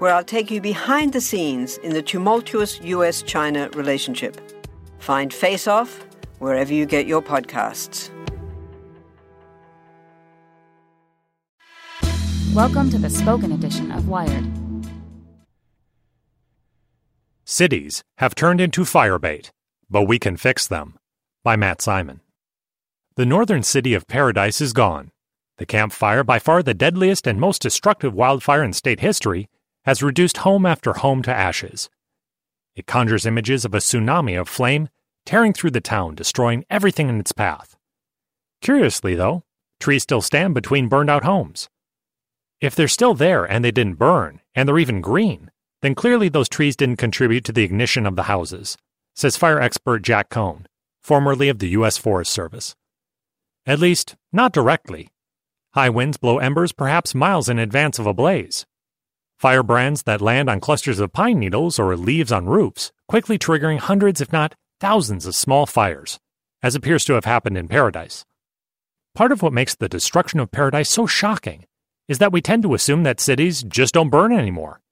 where I'll take you behind the scenes in the tumultuous US China relationship. Find Face Off wherever you get your podcasts. Welcome to the spoken edition of Wired. Cities have turned into firebait, but we can fix them. By Matt Simon. The northern city of Paradise is gone. The Camp Fire, by far the deadliest and most destructive wildfire in state history, has reduced home after home to ashes. It conjures images of a tsunami of flame tearing through the town, destroying everything in its path. Curiously, though, trees still stand between burned out homes. If they're still there and they didn't burn, and they're even green, then clearly those trees didn't contribute to the ignition of the houses, says fire expert Jack Cohen, formerly of the U.S. Forest Service. At least, not directly. High winds blow embers perhaps miles in advance of a blaze. Firebrands that land on clusters of pine needles or leaves on roofs, quickly triggering hundreds, if not thousands, of small fires, as appears to have happened in Paradise. Part of what makes the destruction of Paradise so shocking is that we tend to assume that cities just don't burn anymore.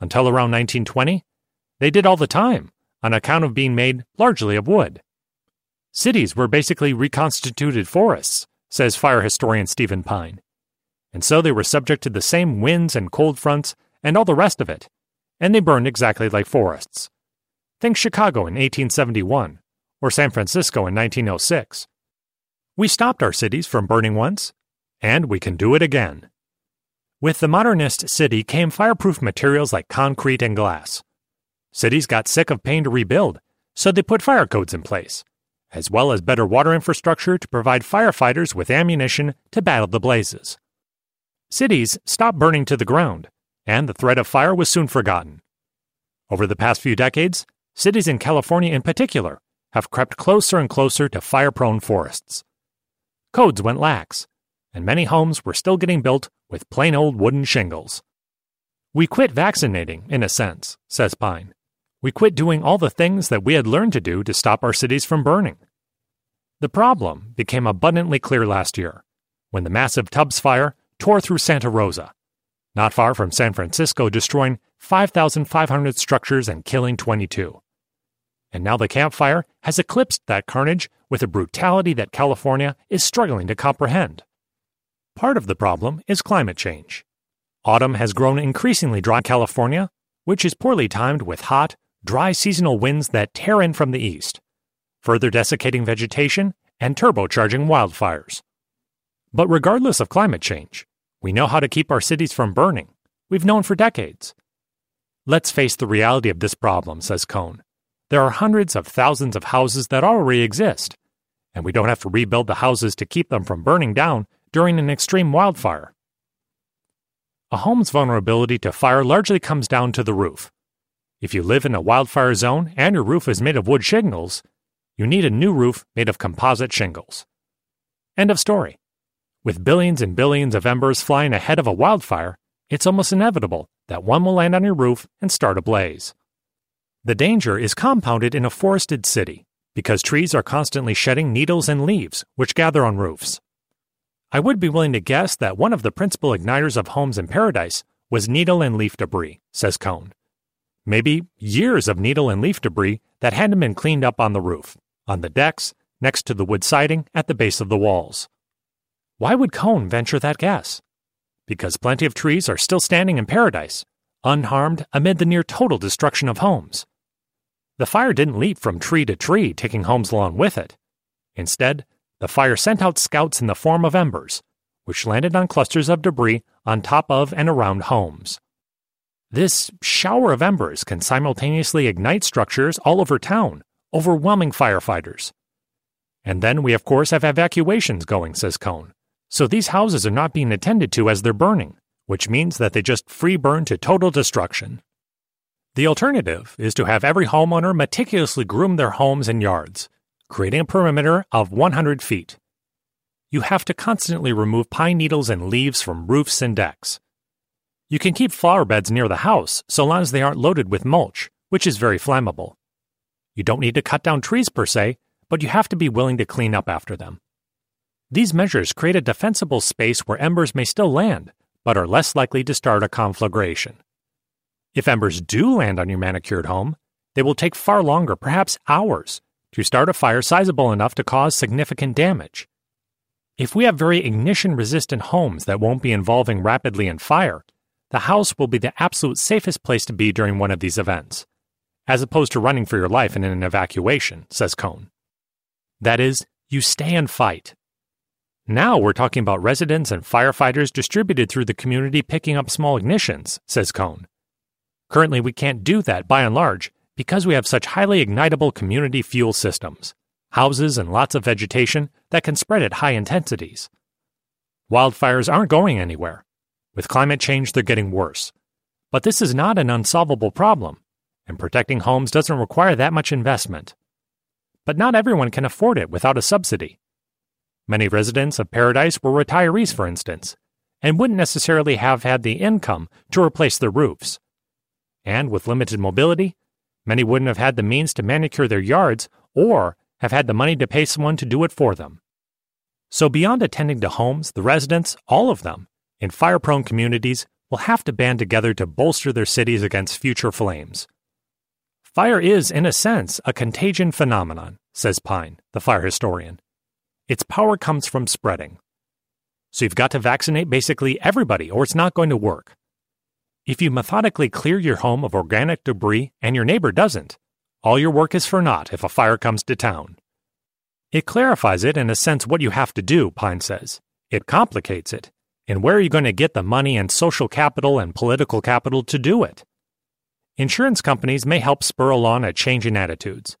Until around 1920, they did all the time, on account of being made largely of wood. Cities were basically reconstituted forests, says fire historian Stephen Pyne. And so they were subject to the same winds and cold fronts and all the rest of it, and they burned exactly like forests. Think Chicago in 1871, or San Francisco in 1906. We stopped our cities from burning once, and we can do it again. With the modernist city came fireproof materials like concrete and glass. Cities got sick of paying to rebuild, so they put fire codes in place, as well as better water infrastructure to provide firefighters with ammunition to battle the blazes. Cities stopped burning to the ground, and the threat of fire was soon forgotten. Over the past few decades, cities in California in particular have crept closer and closer to fire prone forests. Codes went lax, and many homes were still getting built with plain old wooden shingles. We quit vaccinating, in a sense, says Pyne. We quit doing all the things that we had learned to do to stop our cities from burning. The problem became abundantly clear last year when the massive Tubbs fire tore through Santa Rosa, not far from San Francisco, destroying 5,500 structures and killing 22. And now the Camp Fire has eclipsed that carnage with a brutality that California is struggling to comprehend. Part of the problem is climate change. Autumn has grown increasingly dry in California, which is poorly timed with hot, dry seasonal winds that tear in from the east, further desiccating vegetation and turbocharging wildfires. But regardless of climate change, we know how to keep our cities from burning. We've known for decades. Let's face the reality of this problem, says Cohen. There are hundreds of thousands of houses that already exist, and we don't have to rebuild the houses to keep them from burning down during an extreme wildfire. A home's vulnerability to fire largely comes down to the roof. If you live in a wildfire zone and your roof is made of wood shingles, you need a new roof made of composite shingles. End of story. With billions and billions of embers flying ahead of a wildfire, it's almost inevitable that one will land on your roof and start a blaze. The danger is compounded in a forested city because trees are constantly shedding needles and leaves, which gather on roofs. I would be willing to guess that one of the principal igniters of homes in paradise was needle and leaf debris, says Cohen. Maybe years of needle and leaf debris that hadn't been cleaned up on the roof, on the decks, next to the wood siding, at the base of the walls. Why would Cohen venture that guess? Because plenty of trees are still standing in paradise, unharmed amid the near total destruction of homes. The fire didn't leap from tree to tree, taking homes along with it. Instead, the fire sent out scouts in the form of embers, which landed on clusters of debris on top of and around homes. This shower of embers can simultaneously ignite structures all over town, overwhelming firefighters. And then we, of course, have evacuations going, says Cohen. So these houses are not being attended to as they're burning, which means that they just free burn to total destruction. The alternative is to have every homeowner meticulously groom their homes and yards, creating a perimeter of 100 feet. You have to constantly remove pine needles and leaves from roofs and decks. You can keep flower beds near the house so long as they aren't loaded with mulch, which is very flammable. You don't need to cut down trees per se, but you have to be willing to clean up after them. These measures create a defensible space where embers may still land, but are less likely to start a conflagration. If embers do land on your manicured home, they will take far longer, perhaps hours, to start a fire sizable enough to cause significant damage. If we have very ignition resistant homes that won't be involving rapidly in fire, the house will be the absolute safest place to be during one of these events, as opposed to running for your life in an evacuation, says Cohen. That is, you stay and fight. Now we're talking about residents and firefighters distributed through the community picking up small ignitions, says Cohen. Currently, we can't do that by and large because we have such highly ignitable community fuel systems, houses and lots of vegetation that can spread at high intensities. Wildfires aren't going anywhere. With climate change, they're getting worse. But this is not an unsolvable problem, and protecting homes doesn't require that much investment. But not everyone can afford it without a subsidy. Many residents of Paradise were retirees, for instance, and wouldn't necessarily have had the income to replace their roofs. And with limited mobility, many wouldn't have had the means to manicure their yards or have had the money to pay someone to do it for them. So, beyond attending to homes, the residents, all of them, in fire prone communities, will have to band together to bolster their cities against future flames. Fire is, in a sense, a contagion phenomenon, says Pyne, the fire historian. Its power comes from spreading. So you've got to vaccinate basically everybody, or it's not going to work. If you methodically clear your home of organic debris and your neighbor doesn't, all your work is for naught if a fire comes to town. It clarifies it in a sense what you have to do, Pyne says. It complicates it. And where are you going to get the money and social capital and political capital to do it? Insurance companies may help spur along a change in attitudes.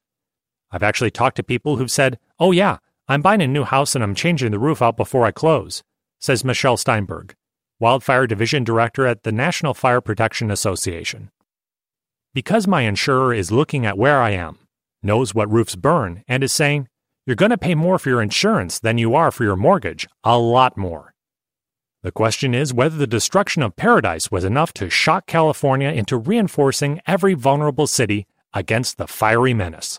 I've actually talked to people who've said, oh, yeah, I'm buying a new house and I'm changing the roof out before I close, says Michelle Steinberg, Wildfire Division Director at the National Fire Protection Association. Because my insurer is looking at where I am, knows what roofs burn, and is saying, you're going to pay more for your insurance than you are for your mortgage, a lot more. The question is whether the destruction of paradise was enough to shock California into reinforcing every vulnerable city against the fiery menace.